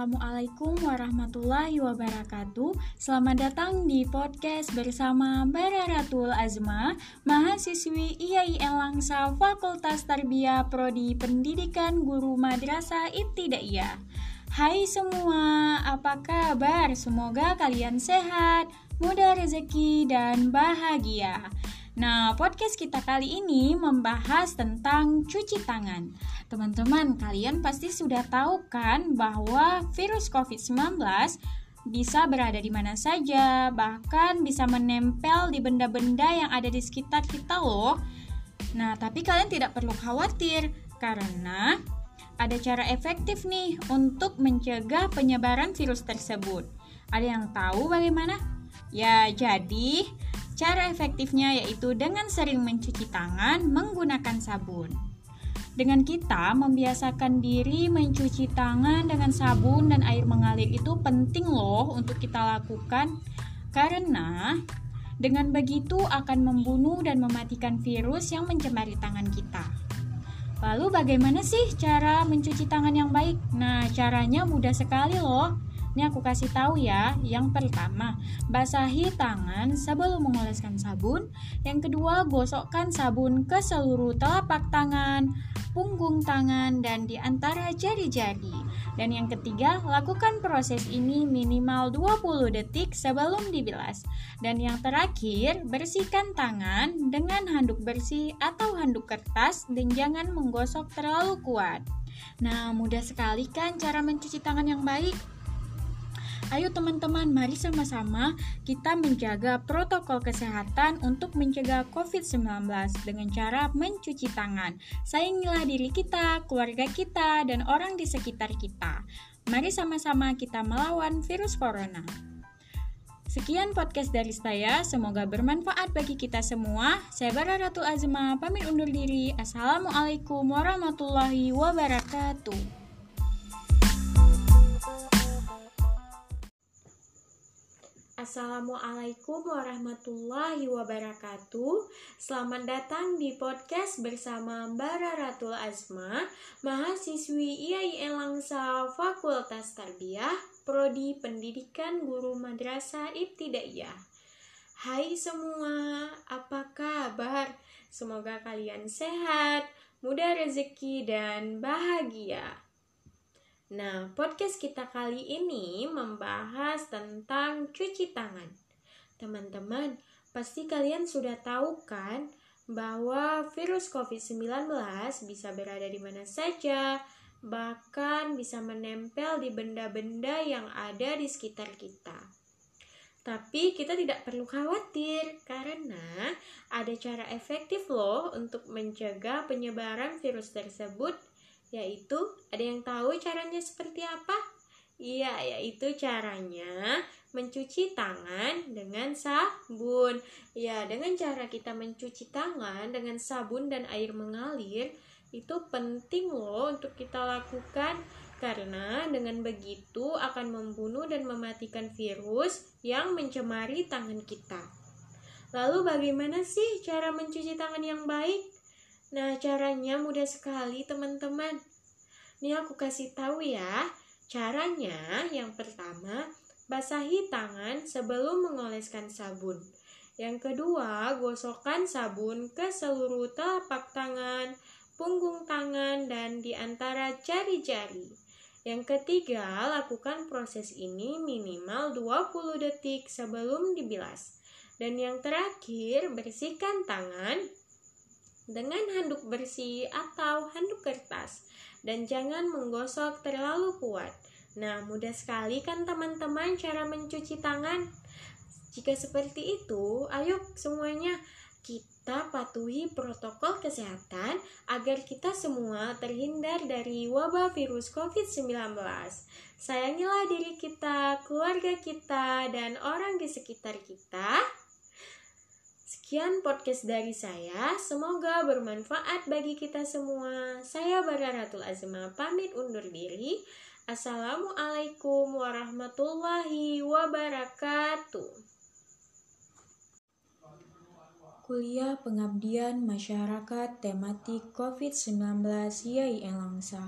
Assalamualaikum warahmatullahi wabarakatuh. Selamat datang di podcast bersama Bararatul Azma Mahasiswi IAIN Langsa Fakultas Tarbiyah Prodi Pendidikan Guru Madrasah Ibtidaiyah. Hai semua, apa kabar? Semoga kalian sehat, mudah rezeki, dan bahagia Nah, podcast kita kali ini membahas tentang cuci tangan. Teman-teman, kalian pasti sudah tahu kan bahwa virus COVID-19 bisa berada di mana saja, bahkan bisa menempel di benda-benda yang ada di sekitar kita loh. Nah, tapi kalian tidak perlu khawatir karena ada cara efektif nih untuk mencegah penyebaran virus tersebut. Ada yang tahu bagaimana? Ya, jadi Cara efektifnya yaitu dengan sering mencuci tangan menggunakan sabun. Dengan kita membiasakan diri mencuci tangan dengan sabun dan air mengalir itu penting loh untuk kita lakukan karena dengan begitu akan membunuh dan mematikan virus yang mencemari tangan kita. Lalu bagaimana sih cara mencuci tangan yang baik? Nah, caranya mudah sekali loh. Ini aku kasih tahu ya. Yang pertama, basahi tangan sebelum mengoleskan sabun. Yang kedua, gosokkan sabun ke seluruh telapak tangan, punggung tangan, dan di antara jari-jari. Dan yang ketiga, lakukan proses ini minimal 20 detik sebelum dibilas. Dan yang terakhir, bersihkan tangan dengan handuk bersih atau handuk kertas dan jangan menggosok terlalu kuat. Nah, mudah sekali kan cara mencuci tangan yang baik? Ayo teman-teman, mari sama-sama kita menjaga protokol kesehatan untuk mencegah COVID-19 dengan cara mencuci tangan. Sayangilah diri kita, keluarga kita, dan orang di sekitar kita. Mari sama-sama kita melawan virus corona. Sekian podcast dari saya, semoga bermanfaat bagi kita semua. Saya Bara Ratu Azma, pamit undur diri. Assalamualaikum warahmatullahi wabarakatuh. Assalamualaikum warahmatullahi wabarakatuh. Selamat datang di podcast bersama Mbak Ratul Azma Mahasiswi IAIN Langsa Fakultas Tarbiyah Prodi Pendidikan Guru Madrasah Ibtidaiyah. Hai semua, apa kabar? Semoga kalian sehat, mudah rezeki, dan bahagia Nah, podcast kita kali ini membahas tentang cuci tangan. Teman-teman, pasti kalian sudah tahu kan bahwa virus COVID-19 bisa berada di mana saja, bahkan bisa menempel di benda-benda yang ada di sekitar kita. Tapi kita tidak perlu khawatir karena ada cara efektif loh untuk mencegah penyebaran virus tersebut yaitu ada yang tahu caranya seperti apa? Iya, yaitu caranya mencuci tangan dengan sabun. Ya, dengan cara kita mencuci tangan dengan sabun dan air mengalir, itu penting loh untuk kita lakukan karena dengan begitu akan membunuh dan mematikan virus yang mencemari tangan kita. Lalu bagaimana sih cara mencuci tangan yang baik? Nah, caranya mudah sekali, teman-teman. Ini aku kasih tahu ya. Caranya yang pertama, basahi tangan sebelum mengoleskan sabun. Yang kedua, gosokkan sabun ke seluruh telapak tangan, punggung tangan, dan di antara jari-jari. Yang ketiga, lakukan proses ini minimal 20 detik sebelum dibilas. Dan yang terakhir, bersihkan tangan dengan handuk bersih atau handuk kertas dan jangan menggosok terlalu kuat. Nah, mudah sekali kan teman-teman cara mencuci tangan? Jika seperti itu, ayo semuanya kita patuhi protokol kesehatan agar kita semua terhindar dari wabah virus COVID-19. Sayangilah diri kita, keluarga kita, dan orang di sekitar kita. Sekian podcast dari saya, semoga bermanfaat bagi kita semua. Saya Bararatul Azma pamit undur diri. Assalamualaikum warahmatullahi wabarakatuh. Kuliah Pengabdian Masyarakat Tematik COVID-19 YAI Langsa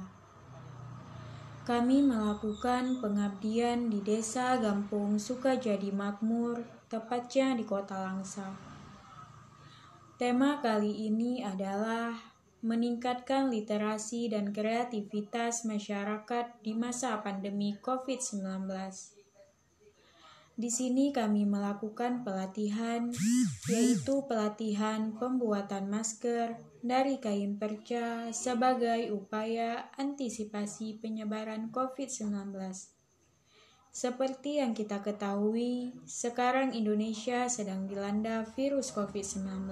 kami melakukan pengabdian di Desa Gampung Sukajadi Makmur, tepatnya di Kota Langsa. Tema kali ini adalah meningkatkan literasi dan kreativitas masyarakat di masa pandemi COVID-19. Di sini kami melakukan pelatihan, yaitu pelatihan pembuatan masker, dari kain perca sebagai upaya antisipasi penyebaran COVID-19. Seperti yang kita ketahui, sekarang Indonesia sedang dilanda virus COVID-19,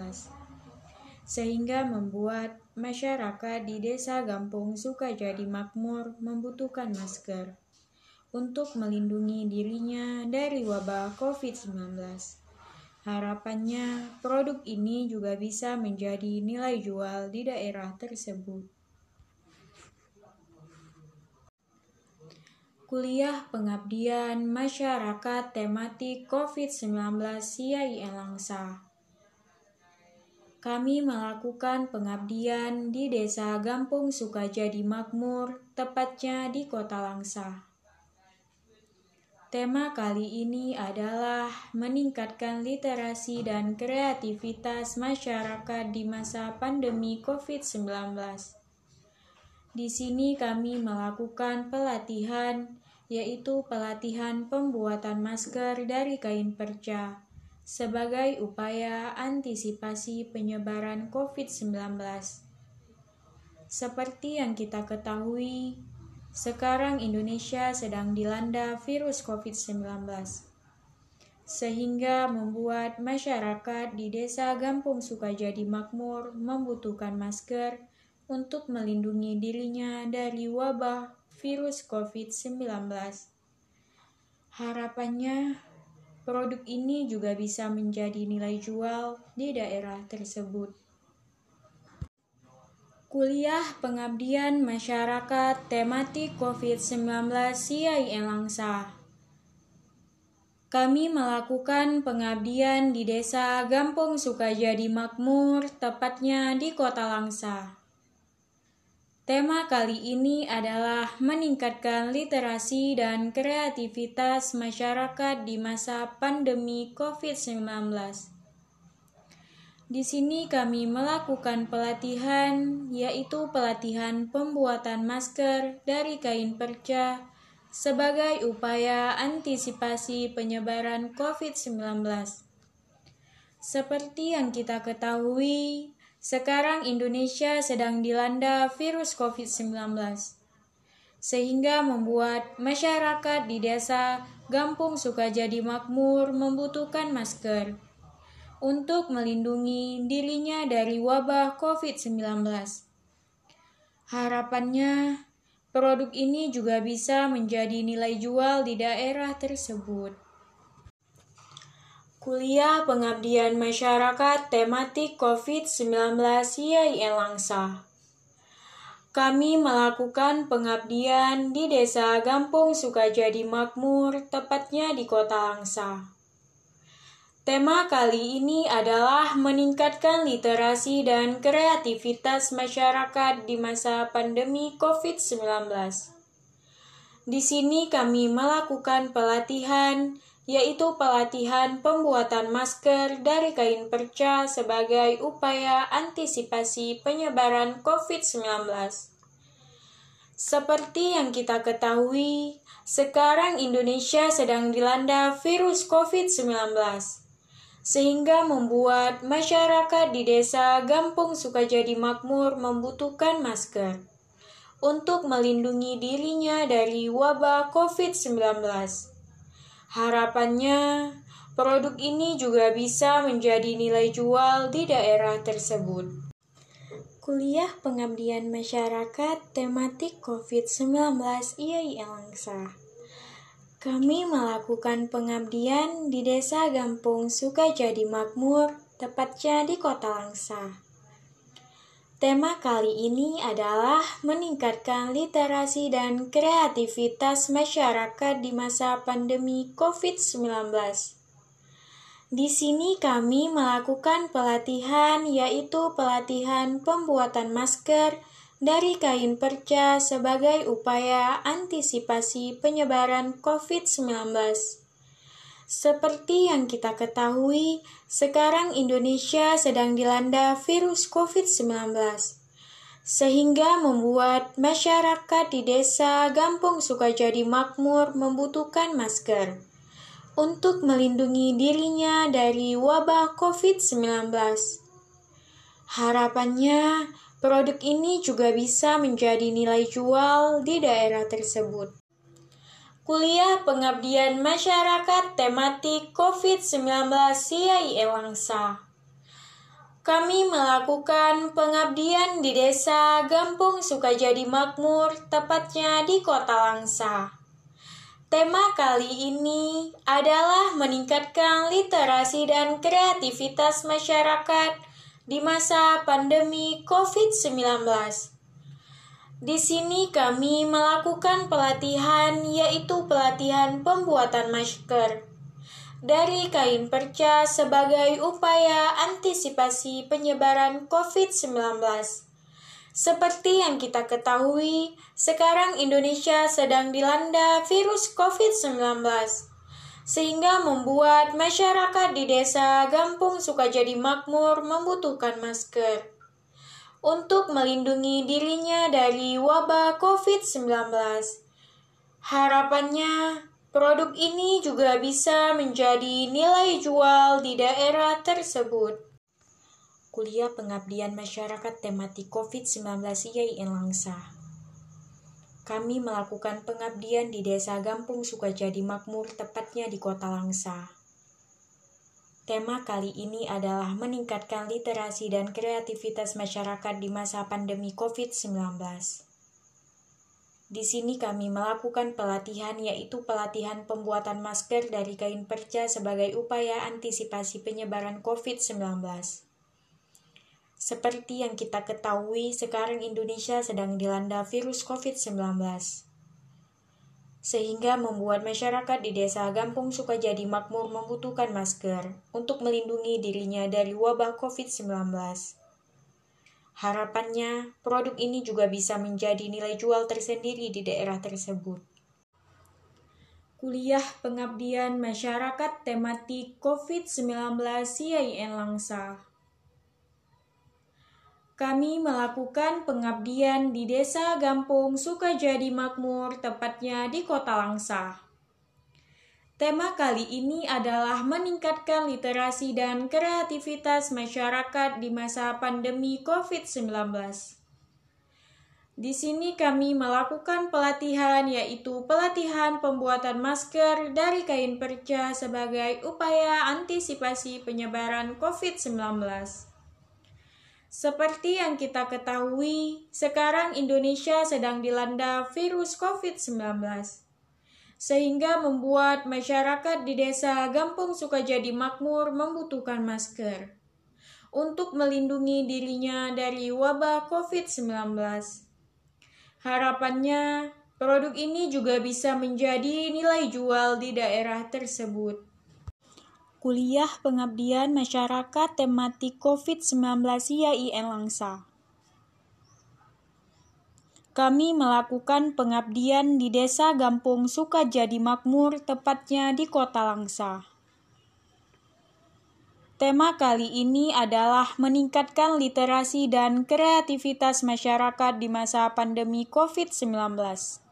sehingga membuat masyarakat di desa Gampung Sukajadi Makmur membutuhkan masker untuk melindungi dirinya dari wabah COVID-19. Harapannya, produk ini juga bisa menjadi nilai jual di daerah tersebut. Kuliah Pengabdian Masyarakat Tematik COVID-19 CII Langsa Kami melakukan pengabdian di Desa Gampung Sukajadi Makmur, tepatnya di Kota Langsa. Tema kali ini adalah meningkatkan literasi dan kreativitas masyarakat di masa pandemi COVID-19. Di sini kami melakukan pelatihan, yaitu pelatihan pembuatan masker dari kain perca sebagai upaya antisipasi penyebaran COVID-19. Seperti yang kita ketahui, sekarang Indonesia sedang dilanda virus COVID-19, sehingga membuat masyarakat di desa Gampung Sukajadi Makmur membutuhkan masker untuk melindungi dirinya dari wabah virus COVID-19. Harapannya, produk ini juga bisa menjadi nilai jual di daerah tersebut. Kuliah Pengabdian Masyarakat Tematik COVID-19 CII Langsa. Kami melakukan pengabdian di Desa Gampung Sukajadi Makmur, tepatnya di Kota Langsa. Tema kali ini adalah meningkatkan literasi dan kreativitas masyarakat di masa pandemi COVID-19. Di sini kami melakukan pelatihan, yaitu pelatihan pembuatan masker dari kain perca sebagai upaya antisipasi penyebaran COVID-19. Seperti yang kita ketahui, sekarang Indonesia sedang dilanda virus COVID-19, sehingga membuat masyarakat di desa Gampung Sukajadi Makmur membutuhkan masker untuk melindungi dirinya dari wabah COVID-19. Harapannya, produk ini juga bisa menjadi nilai jual di daerah tersebut. Kuliah Pengabdian Masyarakat Tematik COVID-19 IAIN Langsa kami melakukan pengabdian di Desa Gampung Sukajadi Makmur, tepatnya di Kota Langsa. Tema kali ini adalah meningkatkan literasi dan kreativitas masyarakat di masa pandemi COVID-19. Di sini kami melakukan pelatihan, yaitu pelatihan pembuatan masker dari kain perca sebagai upaya antisipasi penyebaran COVID-19. Seperti yang kita ketahui, sekarang Indonesia sedang dilanda virus COVID-19 sehingga membuat masyarakat di desa Gampung Sukajadi Makmur membutuhkan masker untuk melindungi dirinya dari wabah COVID-19. Harapannya, produk ini juga bisa menjadi nilai jual di daerah tersebut. Kuliah Pengabdian Masyarakat Tematik COVID-19 IAIN Langsa kami melakukan pengabdian di Desa Gampung Sukajadi Makmur, tepatnya di Kota Langsa. Tema kali ini adalah meningkatkan literasi dan kreativitas masyarakat di masa pandemi COVID-19. Di sini kami melakukan pelatihan yaitu pelatihan pembuatan masker dari kain perca sebagai upaya antisipasi penyebaran COVID-19. Seperti yang kita ketahui, sekarang Indonesia sedang dilanda virus COVID-19, sehingga membuat masyarakat di desa Gampung Sukajadi Makmur membutuhkan masker untuk melindungi dirinya dari wabah COVID-19. Harapannya, produk ini juga bisa menjadi nilai jual di daerah tersebut. Kuliah Pengabdian Masyarakat Tematik COVID-19 CIE Langsa. Kami melakukan pengabdian di Desa Gampung Sukajadi Makmur, tepatnya di Kota Langsa. Tema kali ini adalah meningkatkan literasi dan kreativitas masyarakat di masa pandemi COVID-19. Di sini kami melakukan pelatihan yaitu pelatihan pembuatan masker dari kain perca sebagai upaya antisipasi penyebaran COVID-19. Seperti yang kita ketahui, sekarang Indonesia sedang dilanda virus COVID-19 sehingga membuat masyarakat di desa Gampung Sukajadi Makmur membutuhkan masker untuk melindungi dirinya dari wabah COVID-19. Harapannya, produk ini juga bisa menjadi nilai jual di daerah tersebut. Kuliah Pengabdian Masyarakat Tematik COVID-19 IAIN Langsa. Kami melakukan pengabdian di Desa Gampung Sukajadi Makmur, tepatnya di Kota Langsa. Tema kali ini adalah meningkatkan literasi dan kreativitas masyarakat di masa pandemi COVID-19. Di sini kami melakukan pelatihan yaitu pelatihan pembuatan masker dari kain perca sebagai upaya antisipasi penyebaran COVID-19. Seperti yang kita ketahui, sekarang Indonesia sedang dilanda virus COVID-19 sehingga membuat masyarakat di desa Gampung Sukajadi Makmur membutuhkan masker untuk melindungi dirinya dari wabah COVID-19. Harapannya, produk ini juga bisa menjadi nilai jual tersendiri di daerah tersebut. Kuliah Pengabdian Masyarakat Tematik COVID-19 CIN Langsa kami melakukan pengabdian di Desa Gampung Sukajadi Makmur, tepatnya di Kota Langsa. Tema kali ini adalah meningkatkan literasi dan kreativitas masyarakat di masa pandemi COVID-19. Di sini kami melakukan pelatihan yaitu pelatihan pembuatan masker dari kain perca sebagai upaya antisipasi penyebaran COVID-19. Seperti yang kita ketahui, sekarang Indonesia sedang dilanda virus COVID-19, sehingga membuat masyarakat di desa Gampung Sukajadi Makmur membutuhkan masker untuk melindungi dirinya dari wabah COVID-19. Harapannya, produk ini juga bisa menjadi nilai jual di daerah tersebut. Kuliah Pengabdian Masyarakat Tematik COVID-19 IAIN Langsa. Kami melakukan pengabdian di Desa Gampung Sukajadi Makmur, tepatnya di Kota Langsa. Tema kali ini adalah meningkatkan literasi dan kreativitas masyarakat di masa pandemi COVID-19.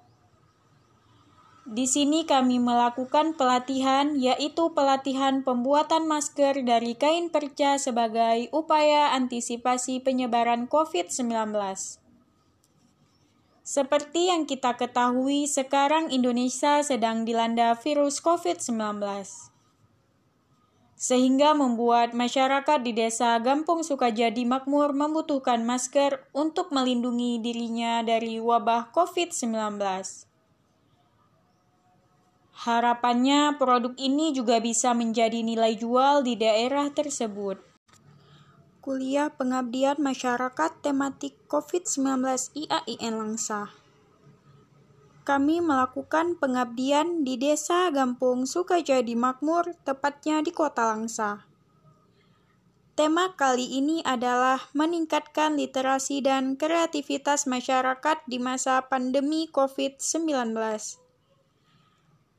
Di sini kami melakukan pelatihan, yaitu pelatihan pembuatan masker dari kain perca sebagai upaya antisipasi penyebaran COVID-19. Seperti yang kita ketahui, sekarang Indonesia sedang dilanda virus COVID-19, sehingga membuat masyarakat di desa Gampung Sukajadi Makmur membutuhkan masker untuk melindungi dirinya dari wabah COVID-19. Harapannya produk ini juga bisa menjadi nilai jual di daerah tersebut. Kuliah Pengabdian Masyarakat Tematik COVID-19 IAIN Langsa. Kami melakukan pengabdian di Desa Gampung Sukajadi Makmur, tepatnya di Kota Langsa. Tema kali ini adalah meningkatkan literasi dan kreativitas masyarakat di masa pandemi COVID-19.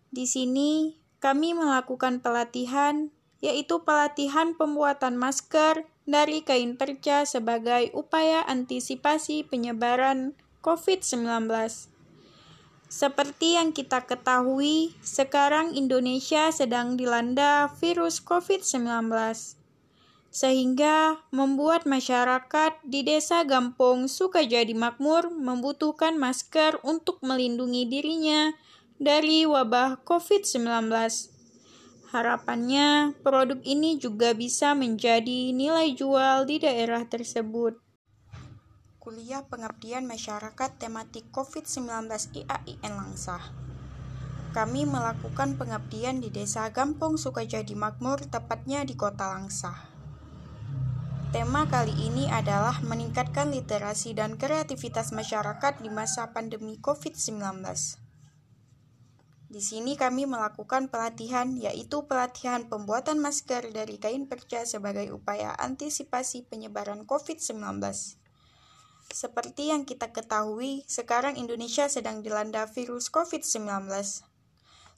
Di sini, kami melakukan pelatihan, yaitu pelatihan pembuatan masker dari kain perca sebagai upaya antisipasi penyebaran COVID-19. Seperti yang kita ketahui, sekarang Indonesia sedang dilanda virus COVID-19 sehingga membuat masyarakat di Desa Gampong Sukajadi Makmur membutuhkan masker untuk melindungi dirinya dari wabah COVID-19. Harapannya, produk ini juga bisa menjadi nilai jual di daerah tersebut. Kuliah Pengabdian Masyarakat Tematik COVID-19 IAIN Langsah kami melakukan pengabdian di Desa Gampong Sukajadi Makmur, tepatnya di Kota Langsah. Tema kali ini adalah meningkatkan literasi dan kreativitas masyarakat di masa pandemi COVID-19. Di sini kami melakukan pelatihan, yaitu pelatihan pembuatan masker dari kain perca sebagai upaya antisipasi penyebaran COVID-19. Seperti yang kita ketahui, sekarang Indonesia sedang dilanda virus COVID-19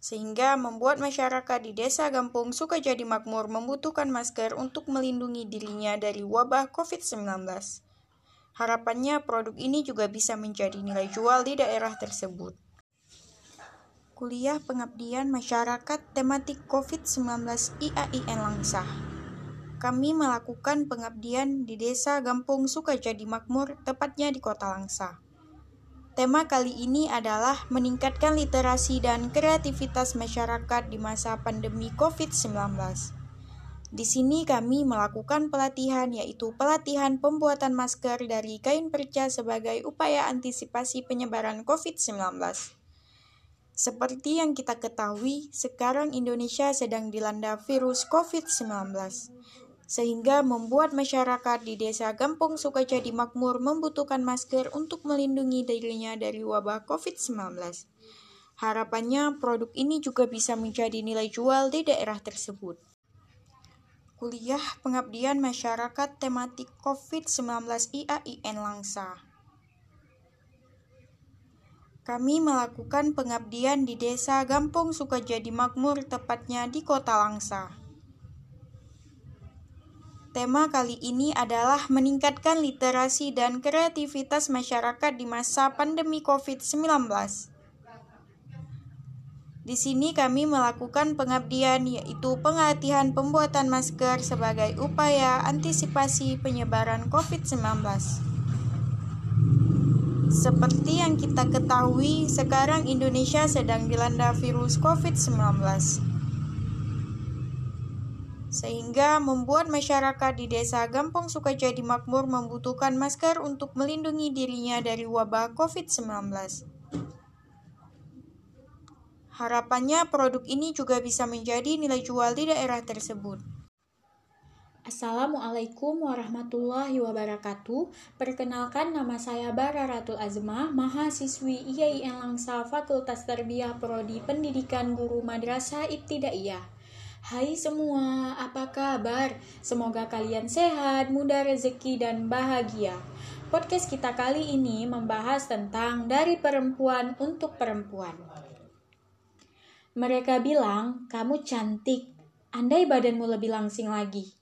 sehingga membuat masyarakat di desa Gampung Sukajadi Makmur membutuhkan masker untuk melindungi dirinya dari wabah COVID-19. Harapannya produk ini juga bisa menjadi nilai jual di daerah tersebut. Kuliah Pengabdian Masyarakat Tematik COVID-19 IAIN Langsah kami melakukan pengabdian di Desa Gampung Sukajadi Makmur, tepatnya di Kota Langsa. Tema kali ini adalah meningkatkan literasi dan kreativitas masyarakat di masa pandemi COVID-19. Di sini kami melakukan pelatihan yaitu pelatihan pembuatan masker dari kain perca sebagai upaya antisipasi penyebaran COVID-19. Seperti yang kita ketahui, sekarang Indonesia sedang dilanda virus COVID-19 sehingga membuat masyarakat di desa Gampung Sukajadi Makmur membutuhkan masker untuk melindungi dirinya dari wabah COVID-19. Harapannya produk ini juga bisa menjadi nilai jual di daerah tersebut. Kuliah Pengabdian Masyarakat Tematik COVID-19 IAIN Langsa kami melakukan pengabdian di Desa Gampung Sukajadi Makmur, tepatnya di Kota Langsa. Tema kali ini adalah meningkatkan literasi dan kreativitas masyarakat di masa pandemi COVID-19. Di sini kami melakukan pengabdian yaitu pelatihan pembuatan masker sebagai upaya antisipasi penyebaran COVID-19. Seperti yang kita ketahui, sekarang Indonesia sedang dilanda virus COVID-19 sehingga membuat masyarakat di desa Gampong Sukajadi Makmur membutuhkan masker untuk melindungi dirinya dari wabah COVID-19. Harapannya produk ini juga bisa menjadi nilai jual di daerah tersebut. Assalamualaikum warahmatullahi wabarakatuh. Perkenalkan nama saya Bara Ratul Azmah, mahasiswi IAIN Langsa Fakultas Tarbiyah Prodi Pendidikan Guru Madrasah Ibtidaiyah. Hai semua, apa kabar? Semoga kalian sehat, mudah rezeki, dan bahagia. Podcast kita kali ini membahas tentang dari perempuan untuk perempuan. Mereka bilang, kamu cantik, andai badanmu lebih langsing lagi.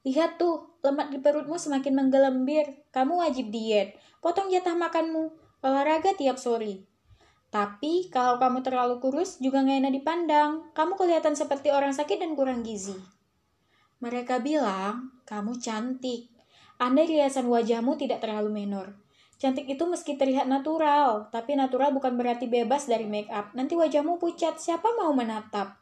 Lihat tuh, lemak di perutmu semakin menggelembir. Kamu wajib diet, potong jatah makanmu, olahraga tiap sore. Tapi kalau kamu terlalu kurus juga gak enak dipandang. Kamu kelihatan seperti orang sakit dan kurang gizi. Mereka bilang, kamu cantik. Andai riasan wajahmu tidak terlalu menor. Cantik itu meski terlihat natural, tapi natural bukan berarti bebas dari make up. Nanti wajahmu pucat, siapa mau menatap?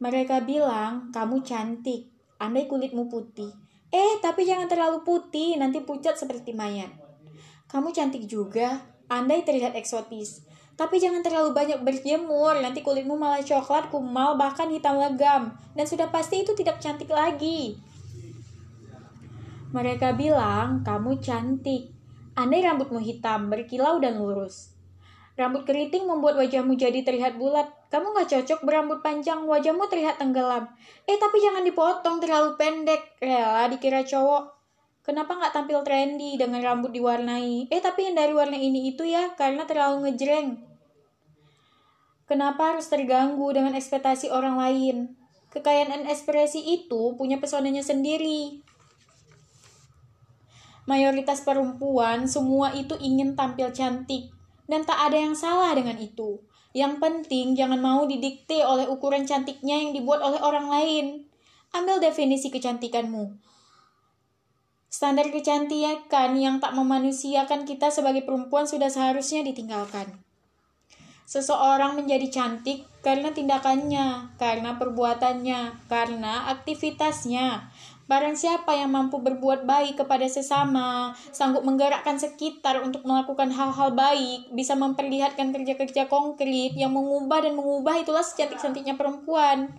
Mereka bilang, kamu cantik. Andai kulitmu putih. Eh, tapi jangan terlalu putih, nanti pucat seperti mayat. Kamu cantik juga, Andai terlihat eksotis. Tapi jangan terlalu banyak berjemur, nanti kulitmu malah coklat, kumal, bahkan hitam legam. Dan sudah pasti itu tidak cantik lagi. Mereka bilang, kamu cantik. Andai rambutmu hitam, berkilau dan lurus. Rambut keriting membuat wajahmu jadi terlihat bulat. Kamu gak cocok berambut panjang, wajahmu terlihat tenggelam. Eh, tapi jangan dipotong terlalu pendek. Rela dikira cowok. Kenapa gak tampil trendy dengan rambut diwarnai? Eh, tapi yang dari warna ini itu ya, karena terlalu ngejreng. Kenapa harus terganggu dengan ekspektasi orang lain? Kekayaan dan ekspresi itu punya pesonanya sendiri. Mayoritas perempuan semua itu ingin tampil cantik, dan tak ada yang salah dengan itu. Yang penting jangan mau didikte oleh ukuran cantiknya yang dibuat oleh orang lain. Ambil definisi kecantikanmu. Standar kecantikan yang tak memanusiakan kita sebagai perempuan sudah seharusnya ditinggalkan. Seseorang menjadi cantik karena tindakannya, karena perbuatannya, karena aktivitasnya, Barang siapa yang mampu berbuat baik kepada sesama, sanggup menggerakkan sekitar untuk melakukan hal-hal baik, bisa memperlihatkan kerja-kerja konkret yang mengubah dan mengubah itulah secantik-cantiknya perempuan.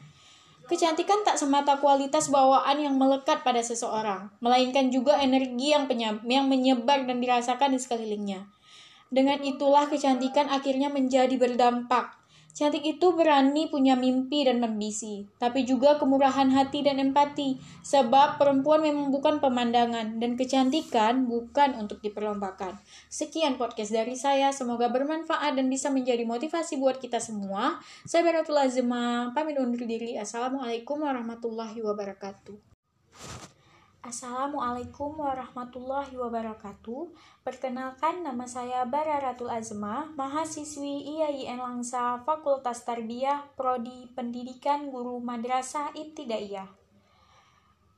Kecantikan tak semata kualitas bawaan yang melekat pada seseorang, melainkan juga energi yang, yang menyebar dan dirasakan di sekelilingnya. Dengan itulah kecantikan akhirnya menjadi berdampak, Cantik itu berani punya mimpi dan ambisi, tapi juga kemurahan hati dan empati. Sebab perempuan memang bukan pemandangan dan kecantikan bukan untuk diperlombakan. Sekian podcast dari saya, semoga bermanfaat dan bisa menjadi motivasi buat kita semua. Saya Beratul Azma, pamit undur diri. Assalamualaikum warahmatullahi wabarakatuh. Assalamualaikum warahmatullahi wabarakatuh. Perkenalkan nama saya Bararatul Azma, mahasiswi IAIN Langsa Fakultas Tarbiyah Prodi Pendidikan Guru Madrasah Ibtidaiyah.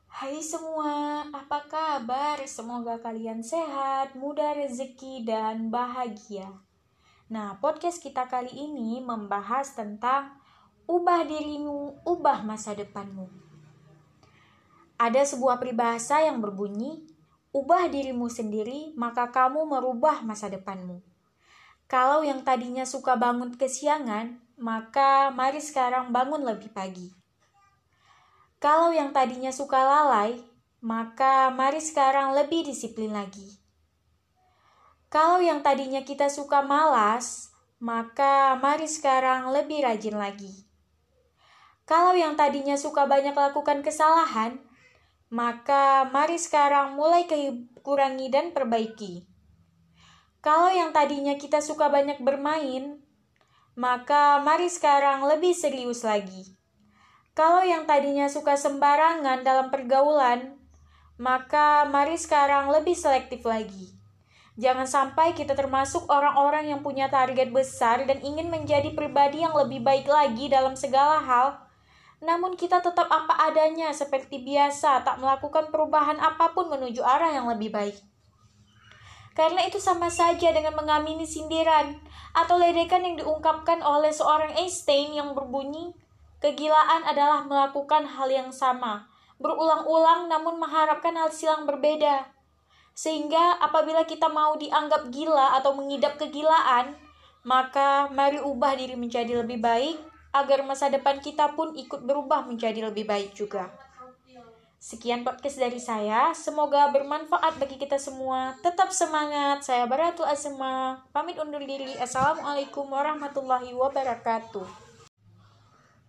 Hai semua, apa kabar? Semoga kalian sehat, mudah rezeki dan bahagia. Nah, podcast kita kali ini membahas tentang ubah dirimu, ubah masa depanmu. Ada sebuah peribahasa yang berbunyi, "Ubah dirimu sendiri, maka kamu merubah masa depanmu." Kalau yang tadinya suka bangun kesiangan, maka mari sekarang bangun lebih pagi. Kalau yang tadinya suka lalai, maka mari sekarang lebih disiplin lagi. Kalau yang tadinya kita suka malas, maka mari sekarang lebih rajin lagi. Kalau yang tadinya suka banyak lakukan kesalahan, maka mari sekarang mulai kurangi dan perbaiki. Kalau yang tadinya kita suka banyak bermain, maka mari sekarang lebih serius lagi. Kalau yang tadinya suka sembarangan dalam pergaulan, maka mari sekarang lebih selektif lagi. Jangan sampai kita termasuk orang-orang yang punya target besar dan ingin menjadi pribadi yang lebih baik lagi dalam segala hal, namun kita tetap apa adanya seperti biasa, tak melakukan perubahan apa pun menuju arah yang lebih baik. Karena itu sama saja dengan mengamini sindiran atau ledekan yang diungkapkan oleh seorang Einstein yang berbunyi, kegilaan adalah melakukan hal yang sama, berulang-ulang namun mengharapkan hasil yang berbeda. Sehingga apabila kita mau dianggap gila atau mengidap kegilaan, maka mari ubah diri menjadi lebih baik agar masa depan kita pun ikut berubah menjadi lebih baik juga. Sekian podcast dari saya, semoga bermanfaat bagi kita semua. Tetap semangat, saya Baratul Asma, pamit undur diri. Assalamualaikum warahmatullahi wabarakatuh.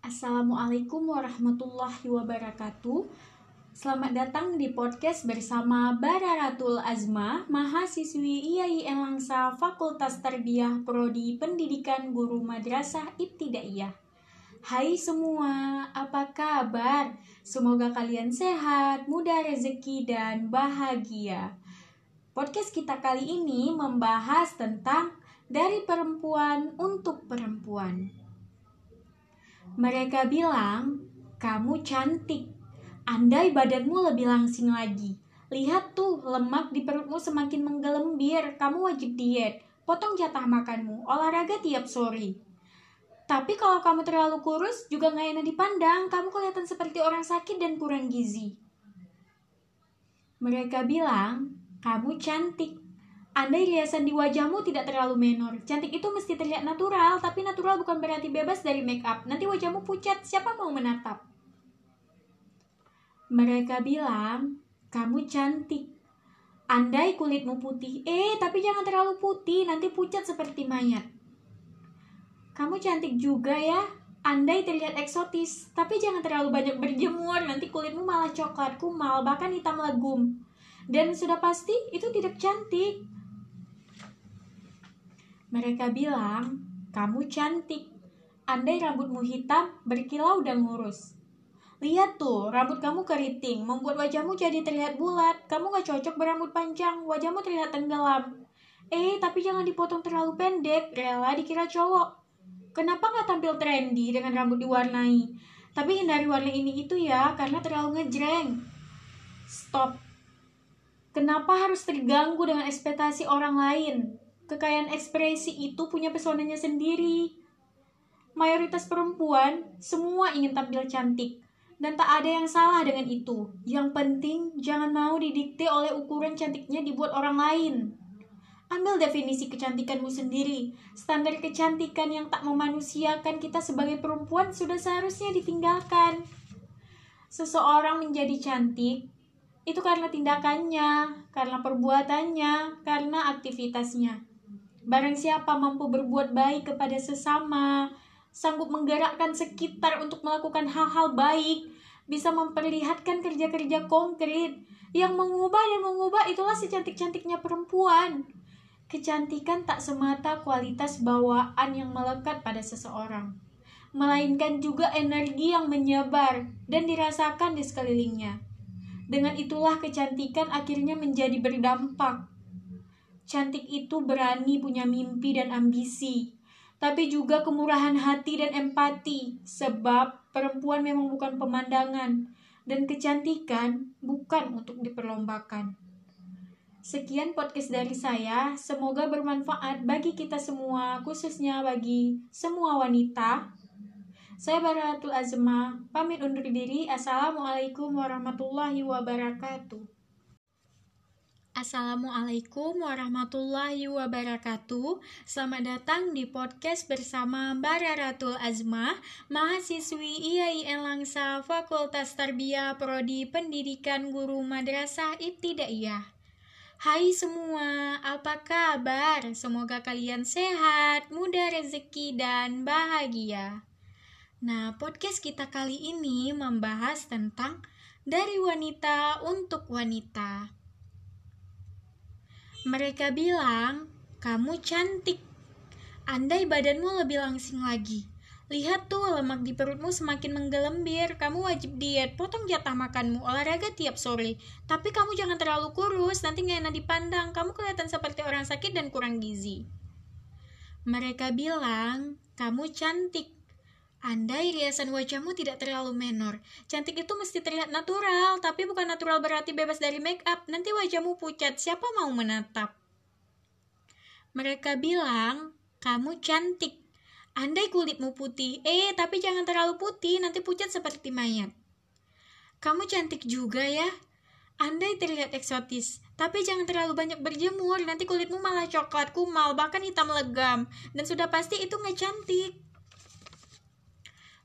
Assalamualaikum warahmatullahi wabarakatuh. Selamat datang di podcast bersama Bararatul Azma, mahasiswi IAIN Langsa Fakultas Tarbiyah Prodi Pendidikan Guru Madrasah Ibtidaiyah. Hai semua, apa kabar? Semoga kalian sehat, mudah rezeki, dan bahagia. Podcast kita kali ini membahas tentang dari perempuan untuk perempuan. Mereka bilang, "Kamu cantik, andai badanmu lebih langsing lagi. Lihat tuh, lemak di perutmu semakin menggelembir. Kamu wajib diet, potong jatah makanmu, olahraga tiap sore." Tapi kalau kamu terlalu kurus juga nggak enak dipandang, kamu kelihatan seperti orang sakit dan kurang gizi. Mereka bilang, kamu cantik. Andai riasan di wajahmu tidak terlalu menor, cantik itu mesti terlihat natural, tapi natural bukan berarti bebas dari make up. Nanti wajahmu pucat, siapa mau menatap? Mereka bilang, kamu cantik. Andai kulitmu putih, eh tapi jangan terlalu putih, nanti pucat seperti mayat. Kamu cantik juga ya. Andai terlihat eksotis, tapi jangan terlalu banyak berjemur, nanti kulitmu malah coklat, kumal, bahkan hitam legum. Dan sudah pasti itu tidak cantik. Mereka bilang, kamu cantik. Andai rambutmu hitam, berkilau dan lurus. Lihat tuh, rambut kamu keriting, membuat wajahmu jadi terlihat bulat. Kamu gak cocok berambut panjang, wajahmu terlihat tenggelam. Eh, tapi jangan dipotong terlalu pendek, rela dikira cowok. Kenapa gak tampil trendy dengan rambut diwarnai? Tapi hindari warna ini itu ya, karena terlalu ngejreng. Stop. Kenapa harus terganggu dengan ekspektasi orang lain? Kekayaan ekspresi itu punya pesonanya sendiri. Mayoritas perempuan semua ingin tampil cantik, dan tak ada yang salah dengan itu. Yang penting, jangan mau didikte oleh ukuran cantiknya dibuat orang lain. Ambil definisi kecantikanmu sendiri. Standar kecantikan yang tak memanusiakan kita sebagai perempuan sudah seharusnya ditinggalkan. Seseorang menjadi cantik itu karena tindakannya, karena perbuatannya, karena aktivitasnya. Barang siapa mampu berbuat baik kepada sesama, sanggup menggerakkan sekitar untuk melakukan hal-hal baik, bisa memperlihatkan kerja-kerja konkret yang mengubah dan mengubah itulah secantik-cantiknya perempuan. Kecantikan tak semata kualitas bawaan yang melekat pada seseorang, melainkan juga energi yang menyebar dan dirasakan di sekelilingnya. Dengan itulah kecantikan akhirnya menjadi berdampak. Cantik itu berani punya mimpi dan ambisi, tapi juga kemurahan hati dan empati, sebab perempuan memang bukan pemandangan, dan kecantikan bukan untuk diperlombakan. Sekian podcast dari saya, semoga bermanfaat bagi kita semua, khususnya bagi semua wanita. Saya Baratul Azma, pamit undur diri. Assalamualaikum warahmatullahi wabarakatuh. Assalamualaikum warahmatullahi wabarakatuh Selamat datang di podcast bersama Mbak Raratul Azma Mahasiswi IAIN Langsa Fakultas Tarbiyah Prodi Pendidikan Guru Madrasah Ibtidaiyah Hai semua, apa kabar? Semoga kalian sehat, mudah rezeki, dan bahagia Nah, podcast kita kali ini membahas tentang dari wanita untuk wanita. Mereka bilang, kamu cantik. Andai badanmu lebih langsing lagi. Lihat tuh, lemak di perutmu semakin menggelembir. Kamu wajib diet, potong jatah makanmu, olahraga tiap sore. Tapi kamu jangan terlalu kurus, nanti gak enak dipandang. Kamu kelihatan seperti orang sakit dan kurang gizi. Mereka bilang, kamu cantik. Andai riasan wajahmu tidak terlalu menor, cantik itu mesti terlihat natural, tapi bukan natural berarti bebas dari make up. Nanti wajahmu pucat, siapa mau menatap? Mereka bilang, kamu cantik. Andai kulitmu putih, eh tapi jangan terlalu putih, nanti pucat seperti mayat. Kamu cantik juga ya. Andai terlihat eksotis, tapi jangan terlalu banyak berjemur, nanti kulitmu malah coklat, kumal, bahkan hitam legam. Dan sudah pasti itu nggak cantik.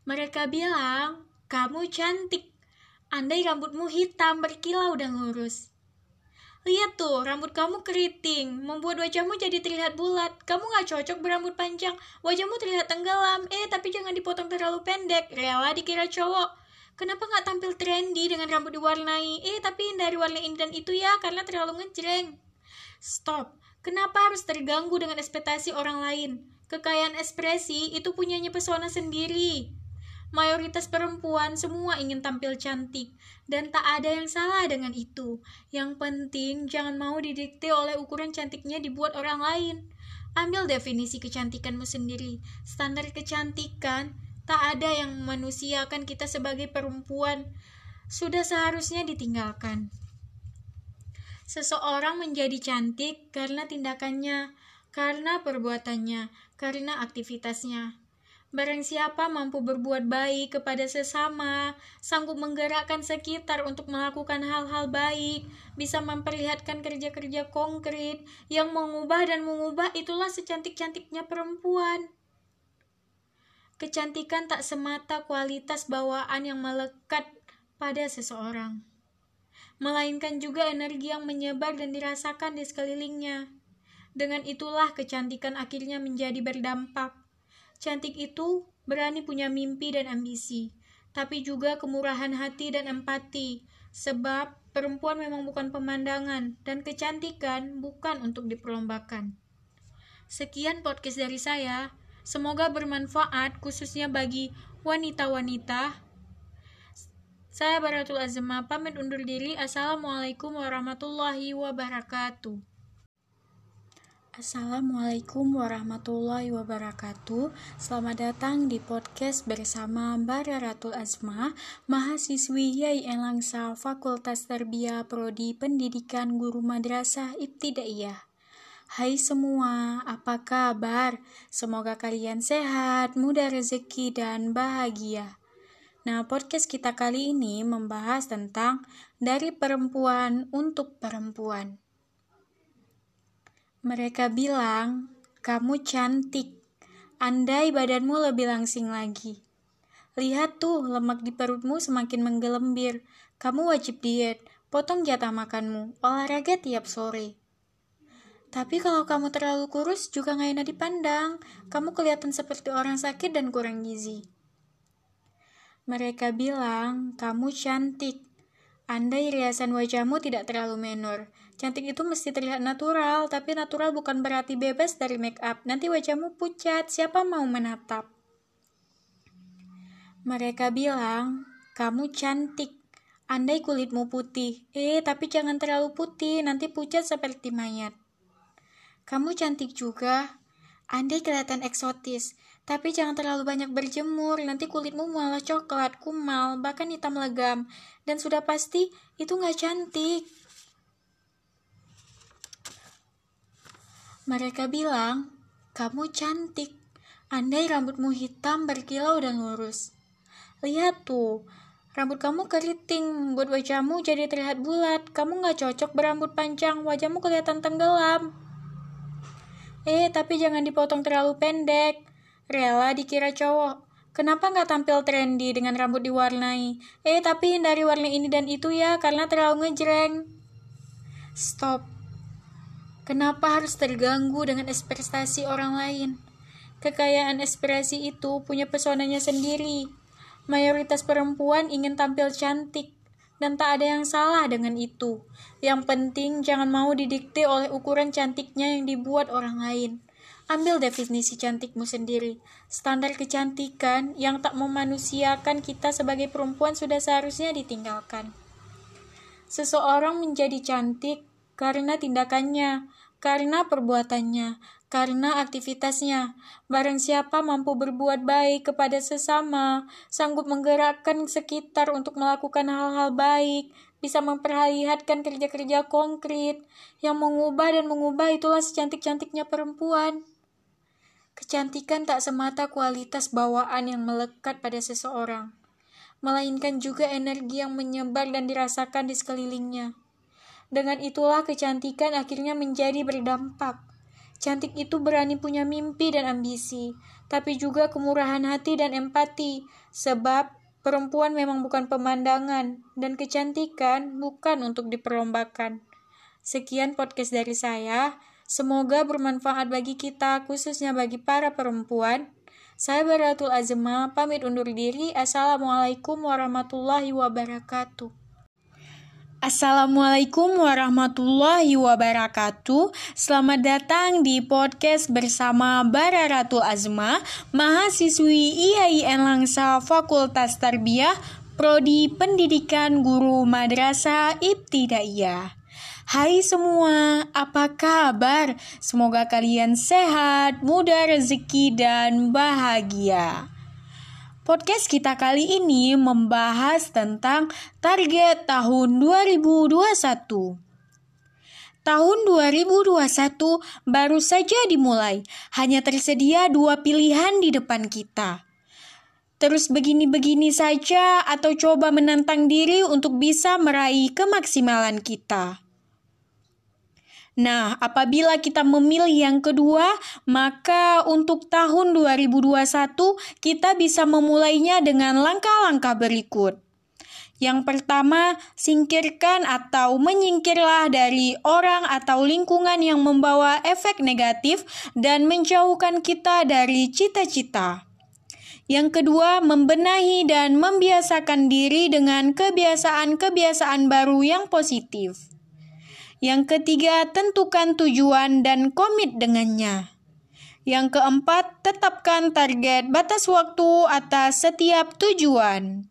Mereka bilang, kamu cantik. Andai rambutmu hitam, berkilau dan lurus. Lihat tuh, rambut kamu keriting, membuat wajahmu jadi terlihat bulat. Kamu gak cocok berambut panjang, wajahmu terlihat tenggelam. Eh, tapi jangan dipotong terlalu pendek, rela dikira cowok. Kenapa gak tampil trendy dengan rambut diwarnai? Eh, tapi hindari warna ini dan itu ya, karena terlalu ngejreng. Stop, kenapa harus terganggu dengan ekspektasi orang lain? Kekayaan ekspresi itu punyanya pesona sendiri. Mayoritas perempuan semua ingin tampil cantik, dan tak ada yang salah dengan itu. Yang penting, jangan mau didikte oleh ukuran cantiknya dibuat orang lain. Ambil definisi kecantikanmu sendiri. Standar kecantikan tak ada yang memanusiakan kita sebagai perempuan. Sudah seharusnya ditinggalkan. Seseorang menjadi cantik karena tindakannya, karena perbuatannya, karena aktivitasnya. Barang siapa mampu berbuat baik kepada sesama, sanggup menggerakkan sekitar untuk melakukan hal-hal baik, bisa memperlihatkan kerja-kerja konkret yang mengubah dan mengubah itulah secantik-cantiknya perempuan. Kecantikan tak semata kualitas bawaan yang melekat pada seseorang, melainkan juga energi yang menyebar dan dirasakan di sekelilingnya. Dengan itulah kecantikan akhirnya menjadi berdampak Cantik itu berani punya mimpi dan ambisi, tapi juga kemurahan hati dan empati, sebab perempuan memang bukan pemandangan dan kecantikan bukan untuk diperlombakan. Sekian podcast dari saya. Semoga bermanfaat khususnya bagi wanita-wanita. Saya Baratul Azma pamit undur diri. Assalamualaikum warahmatullahi wabarakatuh. Assalamualaikum warahmatullahi wabarakatuh. Selamat datang di podcast bersama Mbak Raratul Azma Mahasiswi YAIN Langsa Fakultas Terbia Prodi Pendidikan Guru Madrasah Ibtidaiyah. Hai semua, apa kabar? Semoga kalian sehat, mudah rezeki, dan bahagia. Nah, podcast kita kali ini membahas tentang dari perempuan untuk perempuan mereka bilang, kamu cantik. Andai badanmu lebih langsing lagi. Lihat tuh, lemak di perutmu semakin menggelembir. Kamu wajib diet, potong jatah makanmu, olahraga tiap sore. Tapi kalau kamu terlalu kurus juga gak enak dipandang. Kamu kelihatan seperti orang sakit dan kurang gizi. Mereka bilang, kamu cantik. Andai riasan wajahmu tidak terlalu menor, Cantik itu mesti terlihat natural, tapi natural bukan berarti bebas dari make up. Nanti wajahmu pucat, siapa mau menatap? Mereka bilang, kamu cantik. Andai kulitmu putih, eh tapi jangan terlalu putih, nanti pucat seperti mayat. Kamu cantik juga, andai kelihatan eksotis, tapi jangan terlalu banyak berjemur, nanti kulitmu malah coklat, kumal, bahkan hitam legam. Dan sudah pasti, itu nggak cantik. Mereka bilang, kamu cantik. Andai rambutmu hitam berkilau dan lurus. Lihat tuh, rambut kamu keriting, membuat wajahmu jadi terlihat bulat. Kamu gak cocok berambut panjang, wajahmu kelihatan tenggelam. Eh, tapi jangan dipotong terlalu pendek. Rela dikira cowok. Kenapa nggak tampil trendy dengan rambut diwarnai? Eh, tapi hindari warna ini dan itu ya, karena terlalu ngejreng. Stop. Kenapa harus terganggu dengan ekspektasi orang lain? Kekayaan ekspresi itu punya pesonanya sendiri. Mayoritas perempuan ingin tampil cantik, dan tak ada yang salah dengan itu. Yang penting jangan mau didikte oleh ukuran cantiknya yang dibuat orang lain. Ambil definisi cantikmu sendiri. Standar kecantikan yang tak memanusiakan kita sebagai perempuan sudah seharusnya ditinggalkan. Seseorang menjadi cantik karena tindakannya, karena perbuatannya, karena aktivitasnya. Barang siapa mampu berbuat baik kepada sesama, sanggup menggerakkan sekitar untuk melakukan hal-hal baik, bisa memperlihatkan kerja-kerja konkret, yang mengubah dan mengubah itulah secantik-cantiknya perempuan. Kecantikan tak semata kualitas bawaan yang melekat pada seseorang, melainkan juga energi yang menyebar dan dirasakan di sekelilingnya. Dengan itulah kecantikan akhirnya menjadi berdampak. Cantik itu berani punya mimpi dan ambisi, tapi juga kemurahan hati dan empati, sebab perempuan memang bukan pemandangan, dan kecantikan bukan untuk diperlombakan. Sekian podcast dari saya. Semoga bermanfaat bagi kita, khususnya bagi para perempuan. Saya Baratul Azma, pamit undur diri. Assalamualaikum warahmatullahi wabarakatuh. Assalamualaikum warahmatullahi wabarakatuh. Selamat datang di podcast bersama Bararatul Azma, mahasiswi IAIN Langsa Fakultas Tarbiyah, Prodi Pendidikan Guru Madrasah Ibtidaiyah. Hai semua, apa kabar? Semoga kalian sehat, mudah rezeki, dan bahagia. Podcast kita kali ini membahas tentang target tahun 2021. Tahun 2021 baru saja dimulai, hanya tersedia dua pilihan di depan kita. Terus begini-begini saja atau coba menantang diri untuk bisa meraih kemaksimalan kita. Nah, apabila kita memilih yang kedua, maka untuk tahun 2021 kita bisa memulainya dengan langkah-langkah berikut. Yang pertama, singkirkan atau menyingkirlah dari orang atau lingkungan yang membawa efek negatif dan menjauhkan kita dari cita-cita. Yang kedua, membenahi dan membiasakan diri dengan kebiasaan-kebiasaan baru yang positif. Yang ketiga, tentukan tujuan dan komit dengannya. Yang keempat, tetapkan target batas waktu atas setiap tujuan.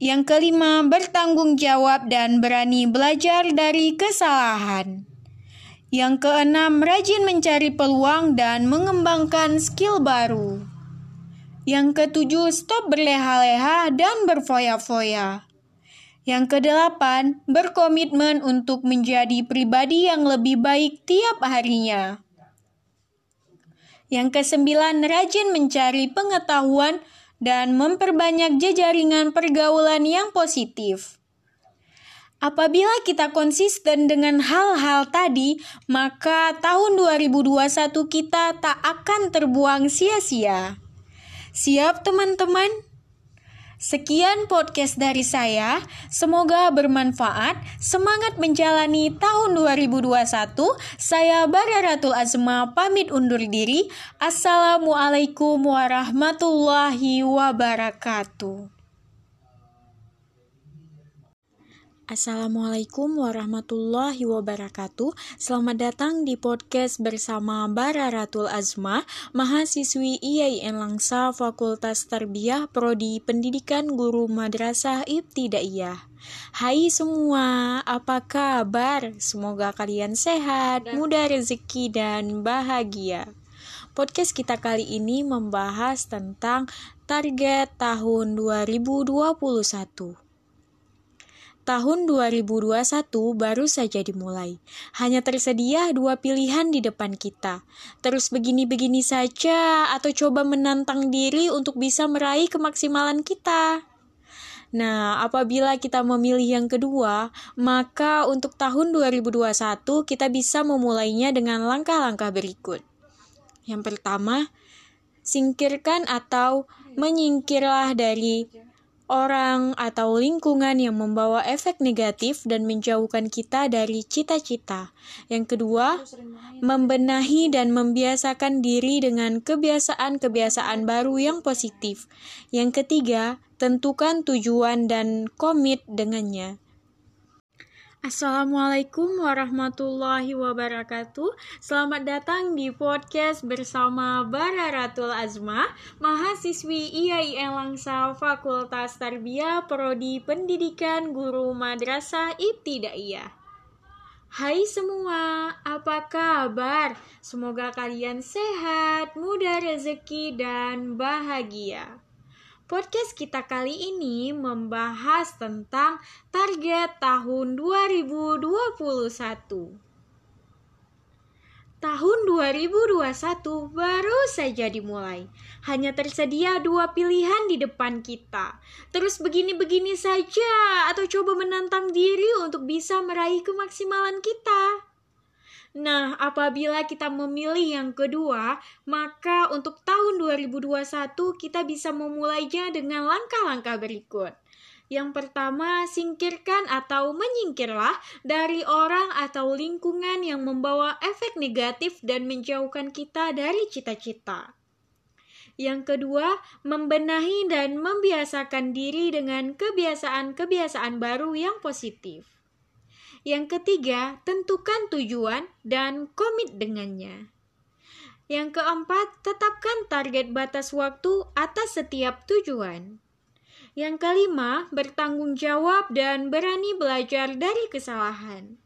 Yang kelima, bertanggung jawab dan berani belajar dari kesalahan. Yang keenam, rajin mencari peluang dan mengembangkan skill baru. Yang ketujuh, stop berleha-leha dan berfoya-foya. Yang kedelapan, berkomitmen untuk menjadi pribadi yang lebih baik tiap harinya. Yang kesembilan, rajin mencari pengetahuan dan memperbanyak jejaringan pergaulan yang positif. Apabila kita konsisten dengan hal-hal tadi, maka tahun 2021 kita tak akan terbuang sia-sia. Siap teman-teman? Sekian podcast dari saya. Semoga bermanfaat. Semangat menjalani tahun 2021. Saya Bararatul Azma pamit undur diri. Assalamualaikum warahmatullahi wabarakatuh. Assalamualaikum warahmatullahi wabarakatuh. Selamat datang di podcast bersama Bara Ratul Azma Mahasiswi IAIN Langsa Fakultas Tarbiyah Prodi Pendidikan Guru Madrasah Ibtidaiyah. Hai semua, apa kabar? Semoga kalian sehat, mudah rezeki dan bahagia. Podcast kita kali ini membahas tentang target tahun 2021 Tahun 2021 baru saja dimulai. Hanya tersedia dua pilihan di depan kita. Terus begini-begini saja atau coba menantang diri untuk bisa meraih kemaksimalan kita. Nah, apabila kita memilih yang kedua, maka untuk tahun 2021 kita bisa memulainya dengan langkah-langkah berikut. Yang pertama, singkirkan atau menyingkirlah dari orang atau lingkungan yang membawa efek negatif dan menjauhkan kita dari cita-cita. Yang kedua, membenahi dan membiasakan diri dengan kebiasaan-kebiasaan baru yang positif. Yang ketiga, tentukan tujuan dan komit dengannya. Assalamualaikum warahmatullahi wabarakatuh Selamat datang di podcast bersama Bararatul Azma Mahasiswi IAIN Langsa Fakultas Tarbiyah Prodi Pendidikan Guru Madrasah Ibtidaiyah Hai semua, apa kabar? Semoga kalian sehat, mudah rezeki, dan bahagia. Podcast kita kali ini membahas tentang target tahun 2021. Tahun 2021 baru saja dimulai. Hanya tersedia dua pilihan di depan kita. Terus begini-begini saja atau coba menantang diri untuk bisa meraih kemaksimalan kita. Nah, apabila kita memilih yang kedua, maka untuk tahun 2021 kita bisa memulainya dengan langkah-langkah berikut. Yang pertama, singkirkan atau menyingkirlah dari orang atau lingkungan yang membawa efek negatif dan menjauhkan kita dari cita-cita. Yang kedua, membenahi dan membiasakan diri dengan kebiasaan-kebiasaan baru yang positif. Yang ketiga, tentukan tujuan dan komit dengannya. Yang keempat, tetapkan target batas waktu atas setiap tujuan. Yang kelima, bertanggung jawab dan berani belajar dari kesalahan.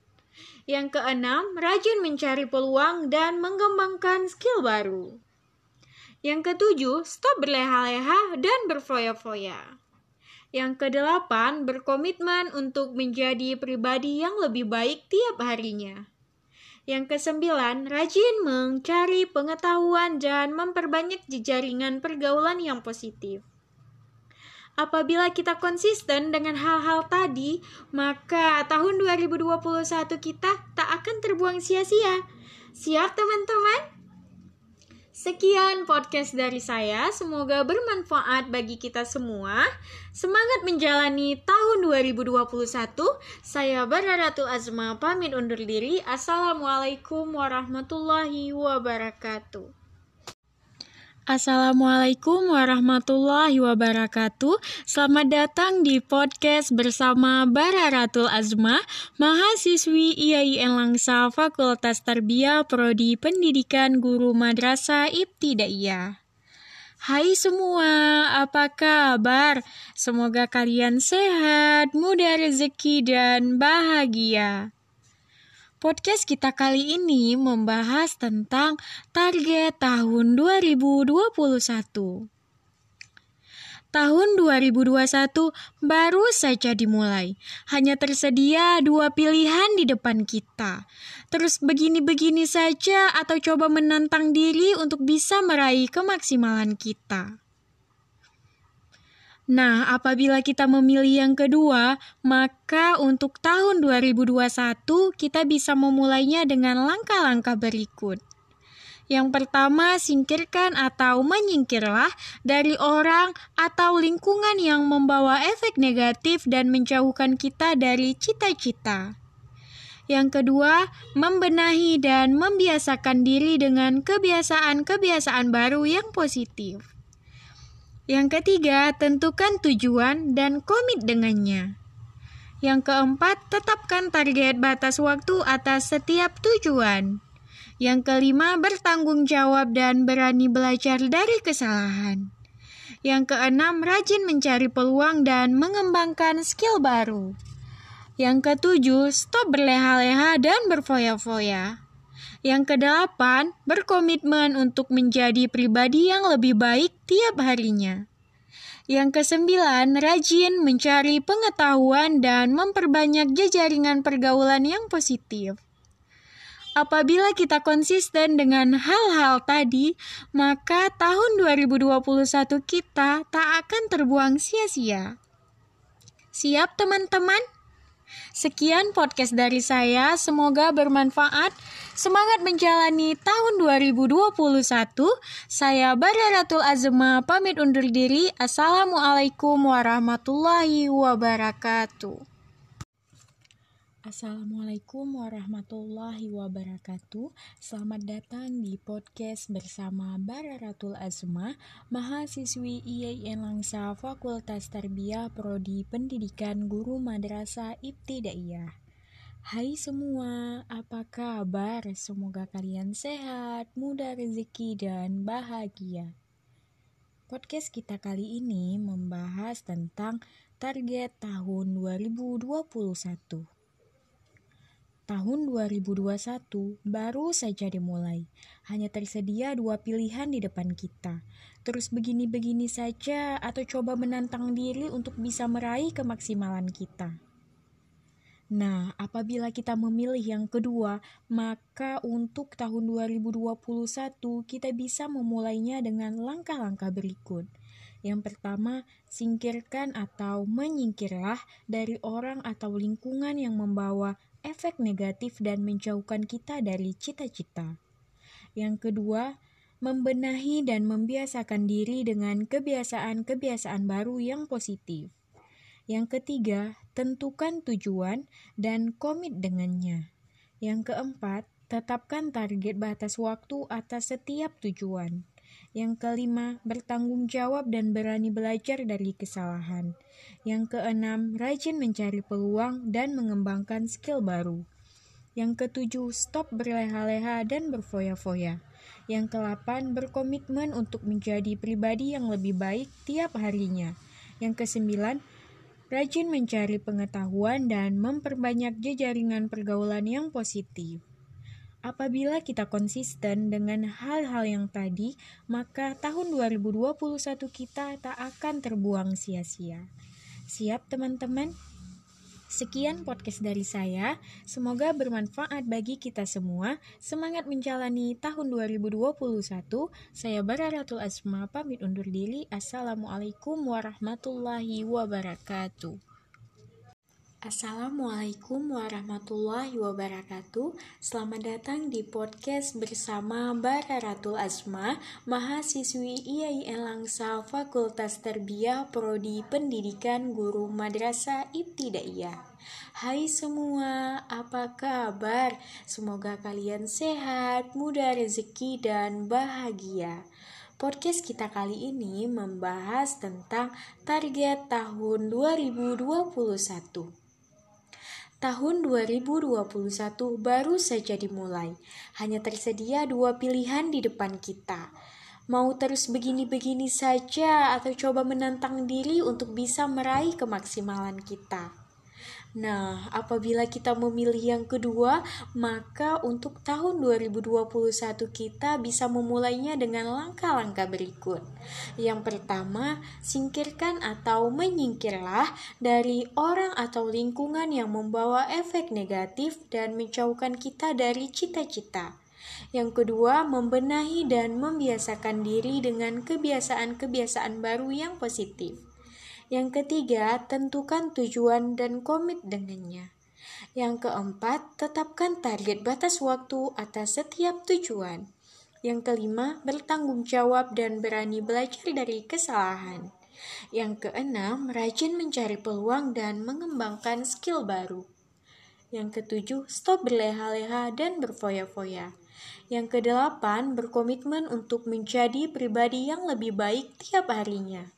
Yang keenam, rajin mencari peluang dan mengembangkan skill baru. Yang ketujuh, stop berleha-leha dan berfoya-foya. Yang kedelapan, berkomitmen untuk menjadi pribadi yang lebih baik tiap harinya. Yang kesembilan, rajin mencari pengetahuan dan memperbanyak jejaringan pergaulan yang positif. Apabila kita konsisten dengan hal-hal tadi, maka tahun 2021 kita tak akan terbuang sia-sia. Siap teman-teman? Sekian podcast dari saya, semoga bermanfaat bagi kita semua. Semangat menjalani tahun 2021. Saya Bararatul Azma pamit undur diri. Assalamualaikum warahmatullahi wabarakatuh. Assalamualaikum warahmatullahi wabarakatuh. Selamat datang di podcast bersama Bararatul Azma, mahasiswi IAIN Langsa Fakultas Tarbiyah Prodi Pendidikan Guru Madrasah Ibtidaiyah. Hai semua, apa kabar? Semoga kalian sehat, mudah rezeki, dan bahagia. Podcast kita kali ini membahas tentang target tahun 2021. Tahun 2021 baru saja dimulai. Hanya tersedia dua pilihan di depan kita. Terus begini-begini saja atau coba menantang diri untuk bisa meraih kemaksimalan kita. Nah, apabila kita memilih yang kedua, maka untuk tahun 2021 kita bisa memulainya dengan langkah-langkah berikut. Yang pertama, singkirkan atau menyingkirlah dari orang atau lingkungan yang membawa efek negatif dan menjauhkan kita dari cita-cita. Yang kedua, membenahi dan membiasakan diri dengan kebiasaan-kebiasaan baru yang positif. Yang ketiga, tentukan tujuan dan komit dengannya. Yang keempat, tetapkan target batas waktu atas setiap tujuan. Yang kelima, bertanggung jawab dan berani belajar dari kesalahan. Yang keenam, rajin mencari peluang dan mengembangkan skill baru. Yang ketujuh, stop berleha-leha dan berfoya-foya. Yang kedelapan, berkomitmen untuk menjadi pribadi yang lebih baik tiap harinya. Yang kesembilan, rajin mencari pengetahuan dan memperbanyak jejaringan pergaulan yang positif. Apabila kita konsisten dengan hal-hal tadi, maka tahun 2021 kita tak akan terbuang sia-sia. Siap teman-teman? Sekian podcast dari saya, semoga bermanfaat. Semangat menjalani tahun 2021. Saya Bararatul Azma pamit undur diri. Assalamualaikum warahmatullahi wabarakatuh. Assalamualaikum warahmatullahi wabarakatuh. Selamat datang di podcast bersama Bararatul Azma Mahasiswi IAIN Langsa Fakultas Tarbiyah Prodi Pendidikan Guru Madrasah Ibtidaiyah. Hai semua, apa kabar? Semoga kalian sehat, mudah rezeki, dan bahagia. Podcast kita kali ini membahas tentang target tahun 2021 Tahun 2021 baru saja dimulai. Hanya tersedia dua pilihan di depan kita. Terus begini-begini saja atau coba menantang diri untuk bisa meraih kemaksimalan kita. Nah, apabila kita memilih yang kedua, maka untuk tahun 2021 kita bisa memulainya dengan langkah-langkah berikut. Yang pertama, singkirkan atau menyingkirlah dari orang atau lingkungan yang membawa efek negatif dan menjauhkan kita dari cita-cita. Yang kedua, membenahi dan membiasakan diri dengan kebiasaan-kebiasaan baru yang positif. Yang ketiga, tentukan tujuan dan komit dengannya. Yang keempat, tetapkan target batas waktu atas setiap tujuan. Yang kelima, bertanggung jawab dan berani belajar dari kesalahan. Yang keenam, rajin mencari peluang dan mengembangkan skill baru. Yang ketujuh, stop berleha-leha dan berfoya-foya. Yang kelapan, berkomitmen untuk menjadi pribadi yang lebih baik tiap harinya. Yang kesembilan, rajin mencari pengetahuan dan memperbanyak jejaringan pergaulan yang positif. Apabila kita konsisten dengan hal-hal yang tadi, maka tahun 2021 kita tak akan terbuang sia-sia. Siap teman-teman? Sekian podcast dari saya. Semoga bermanfaat bagi kita semua. Semangat menjalani tahun 2021. Saya Bararatul Asma pamit undur diri. Assalamualaikum warahmatullahi wabarakatuh. Assalamualaikum warahmatullahi wabarakatuh. Selamat datang di podcast bersama Bara Ratul Azma Mahasiswi IAIN Langsa Fakultas Terbiyah Prodi Pendidikan Guru Madrasah Ibtidaiyah. Hai semua, apa kabar? Semoga kalian sehat, mudah rezeki, dan bahagia. Podcast kita kali ini membahas tentang target tahun 2021 Tahun 2021 baru saja dimulai. Hanya tersedia dua pilihan di depan kita. Mau terus begini-begini saja atau coba menantang diri untuk bisa meraih kemaksimalan kita. Nah, apabila kita memilih yang kedua, maka untuk tahun 2021 kita bisa memulainya dengan langkah-langkah berikut. Yang pertama, singkirkan atau menyingkirlah dari orang atau lingkungan yang membawa efek negatif dan menjauhkan kita dari cita-cita. Yang kedua, membenahi dan membiasakan diri dengan kebiasaan-kebiasaan baru yang positif. Yang ketiga, tentukan tujuan dan komit dengannya. Yang keempat, tetapkan target batas waktu atas setiap tujuan. Yang kelima, bertanggung jawab dan berani belajar dari kesalahan. Yang keenam, rajin mencari peluang dan mengembangkan skill baru. Yang ketujuh, stop berleha-leha dan berfoya-foya. Yang kedelapan, berkomitmen untuk menjadi pribadi yang lebih baik tiap harinya.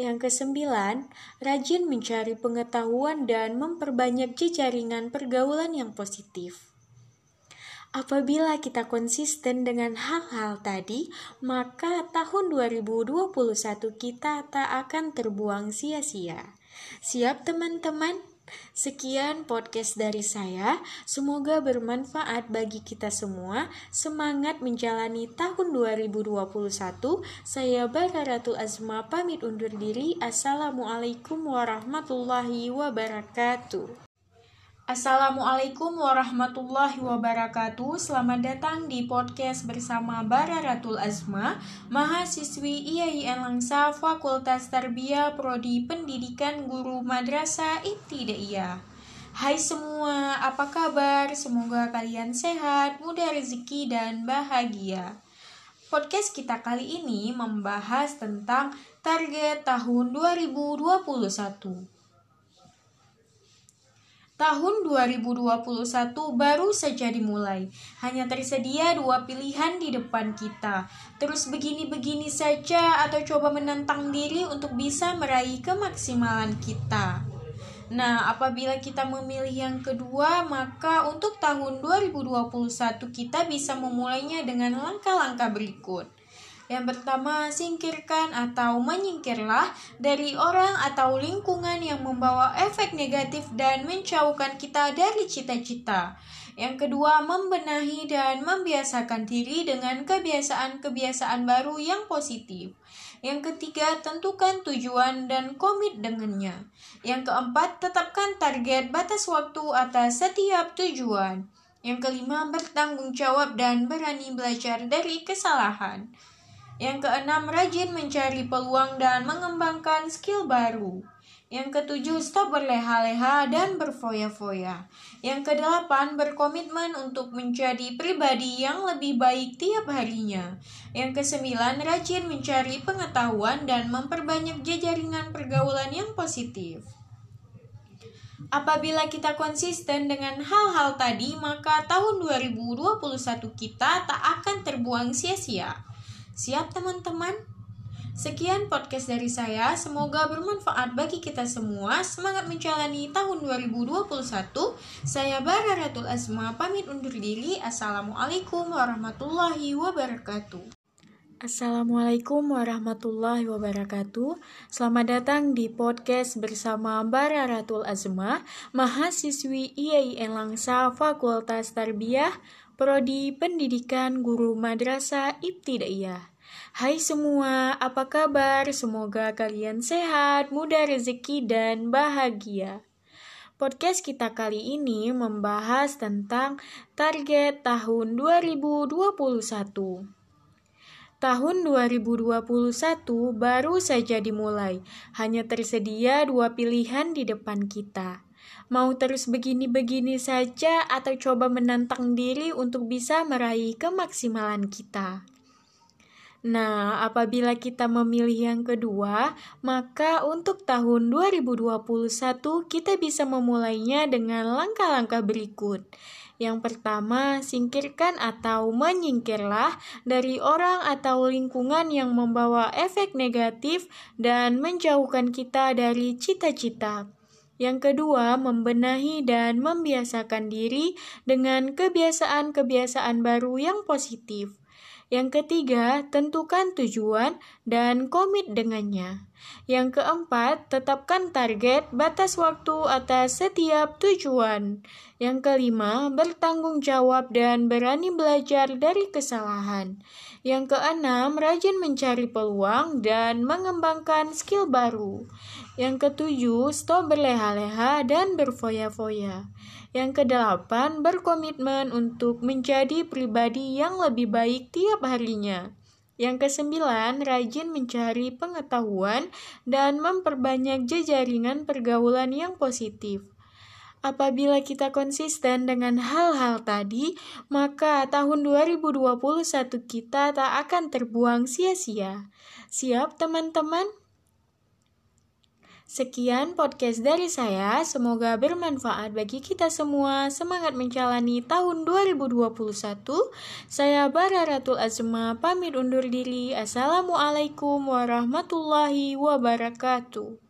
Yang kesembilan, rajin mencari pengetahuan dan memperbanyak jejaringan pergaulan yang positif. Apabila kita konsisten dengan hal-hal tadi, maka tahun 2021 kita tak akan terbuang sia-sia. Siap teman-teman? Sekian podcast dari saya. Semoga bermanfaat bagi kita semua. Semangat menjalani tahun 2021. Saya Bararatul Azma pamit undur diri. Assalamualaikum warahmatullahi wabarakatuh. Assalamualaikum warahmatullahi wabarakatuh. Selamat datang di podcast bersama Bara Ratul Azma Mahasiswi IAIN Langsa Fakultas Tarbiyah Prodi Pendidikan Guru Madrasah Ibtidaiyah. Hai semua, apa kabar? Semoga kalian sehat, mudah rezeki, dan bahagia. Podcast kita kali ini membahas tentang target tahun 2021 Tahun 2021 baru saja dimulai. Hanya tersedia dua pilihan di depan kita. Terus begini-begini saja atau coba menantang diri untuk bisa meraih kemaksimalan kita. Nah, apabila kita memilih yang kedua, maka untuk tahun 2021 kita bisa memulainya dengan langkah-langkah berikut. Yang pertama, singkirkan atau menyingkirlah dari orang atau lingkungan yang membawa efek negatif dan menjauhkan kita dari cita-cita. Yang kedua, membenahi dan membiasakan diri dengan kebiasaan-kebiasaan baru yang positif. Yang ketiga, tentukan tujuan dan komit dengannya. Yang keempat, tetapkan target batas waktu atas setiap tujuan. Yang kelima, bertanggung jawab dan berani belajar dari kesalahan. Yang keenam, rajin mencari peluang dan mengembangkan skill baru. Yang ketujuh, stop berleha-leha dan berfoya-foya. Yang kedelapan, berkomitmen untuk menjadi pribadi yang lebih baik tiap harinya. Yang kesembilan, rajin mencari pengetahuan dan memperbanyak jejaringan pergaulan yang positif. Apabila kita konsisten dengan hal-hal tadi, maka tahun 2021 kita tak akan terbuang sia-sia. Siap teman-teman? Sekian podcast dari saya, semoga bermanfaat bagi kita semua. Semangat menjalani tahun 2021. Saya Bara Ratul Azma pamit undur diri. Assalamualaikum warahmatullahi wabarakatuh. Assalamualaikum warahmatullahi wabarakatuh Selamat datang di podcast bersama Bara Ratul Azma Mahasiswi IAIN Langsa Fakultas Tarbiyah Prodi Pendidikan Guru Madrasah Ibtidaiyah. Hai semua, apa kabar? Semoga kalian sehat, mudah rezeki, dan bahagia. Podcast kita kali ini membahas tentang target tahun 2021. Tahun 2021 baru saja dimulai, hanya tersedia dua pilihan di depan kita. Mau terus begini-begini saja atau coba menantang diri untuk bisa meraih kemaksimalan kita? Nah, apabila kita memilih yang kedua, maka untuk tahun 2021 kita bisa memulainya dengan langkah-langkah berikut. Yang pertama, singkirkan atau menyingkirlah dari orang atau lingkungan yang membawa efek negatif dan menjauhkan kita dari cita-cita. Yang kedua, membenahi dan membiasakan diri dengan kebiasaan-kebiasaan baru yang positif. Yang ketiga, tentukan tujuan dan komit dengannya. Yang keempat, tetapkan target batas waktu atas setiap tujuan. Yang kelima, bertanggung jawab dan berani belajar dari kesalahan. Yang keenam, rajin mencari peluang dan mengembangkan skill baru. Yang ketujuh, stop berleha-leha dan berfoya-foya. Yang kedelapan, berkomitmen untuk menjadi pribadi yang lebih baik tiap harinya. Yang kesembilan, rajin mencari pengetahuan dan memperbanyak jejaringan pergaulan yang positif. Apabila kita konsisten dengan hal-hal tadi, maka tahun 2021 kita tak akan terbuang sia-sia. Siap, teman-teman? Sekian podcast dari saya, semoga bermanfaat bagi kita semua. Semangat menjalani tahun 2021. Saya Bararatul Azma pamit undur diri. Assalamualaikum warahmatullahi wabarakatuh.